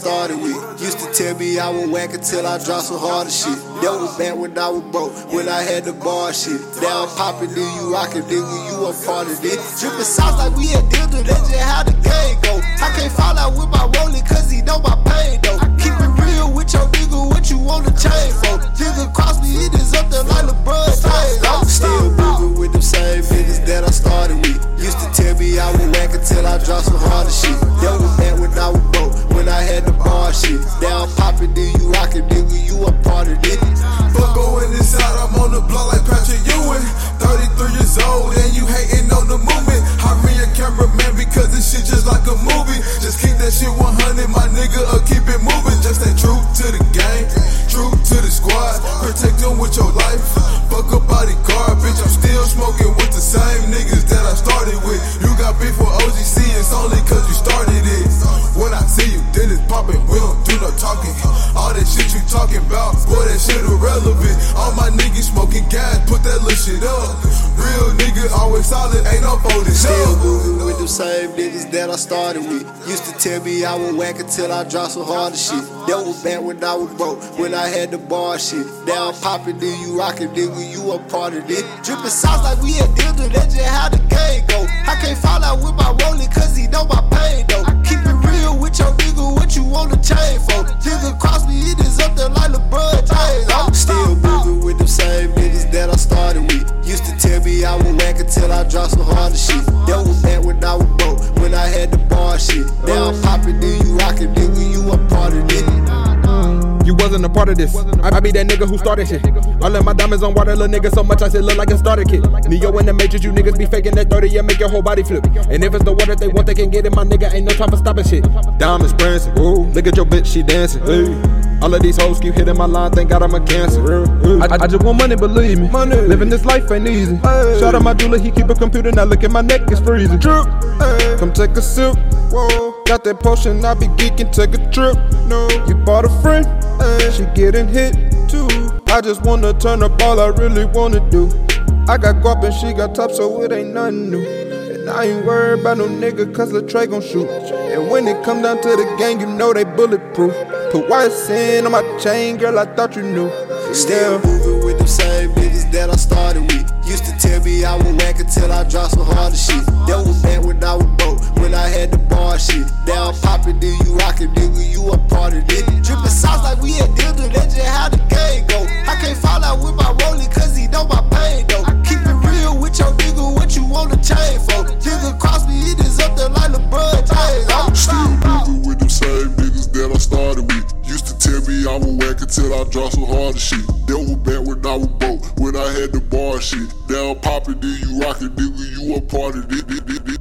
started with. Used to tell me I was whack until I dropped some harder shit. That was back when I was broke, when I had the bar shit. Now I'm popping, then you rockin', nigga, you a part of it. Drippin' sauce like we had dinner, that's just how the game go. I can't fall out with my rolling, cause he know my pain though. Keep it real with your nigga, what you want to change for? Nigga cross me, it is up there like LeBron James. I'm still moving with them same niggas that I started with. Used to tell me I was whack until I dropped some harder shit. That was bar shit. Now I'm popping, then you rockin', nigga, you a part of it. I see then it's popping. We don't do no talking. All that shit you talking about, boy, that shit irrelevant. All my niggas smoking gas, put that little shit up. Real nigga, always solid, ain't no folding Still moving with them same niggas that I started with. Used to tell me I was whack until I dropped some harder shit. That was back when I was broke, when I had the bar shit. Now I'm popping, then you rockin', nigga, you a part of it. Drippin' sauce like we had dinner, that's just how the game go. I can't fall out with my rolling, Whack until I dropped some harder shit. That was back when I was broke, when I had the bar shit. Now I'm popping, then you rockin', nigga, you a part of it. You wasn't a part of this. I, I be that nigga who started shit. I let my diamonds on water, little nigga, so much I said look like a starter kit. Neo in the matrix, you niggas be faking that 30, yeah, make your whole body flip. And if it's the water they want, they can get it, my nigga, ain't no time for stopping shit. Diamonds prancing, ooh, look at your bitch, she dancing. Hey. All of these hoes keep hitting my line, thank God I'm a cancer. I, I, I just want money, believe me. Money. Living this life ain't easy. Shout out my jeweler, he keep a computer, now look at my neck, it's freezing. True. Come take a sip. Whoa. Got that potion, I be geeking, take a trip. No, you bought a friend, she getting hit too. I just wanna turn up all I really wanna do. I got guap and she got top, so it ain't nothing new. And I ain't worried about no nigga, cause Lil Trey gon' shoot. And when it come down to the gang, you know they bulletproof. Put white sand on my chain, girl, I thought you knew. Still moving with them same niggas that I started with. Used to tell me I was whack until I dropped some harder shit. That was back when I was broke, when I had the bar shit. Now I'm popping, then you rockin', nigga, you a part of it. Drippin' sauce like we had Until I dropped some harder shit. That was back when I was broke, when I had the bar shit. Now I'm popping, then you rockin', nigga, you a part of it.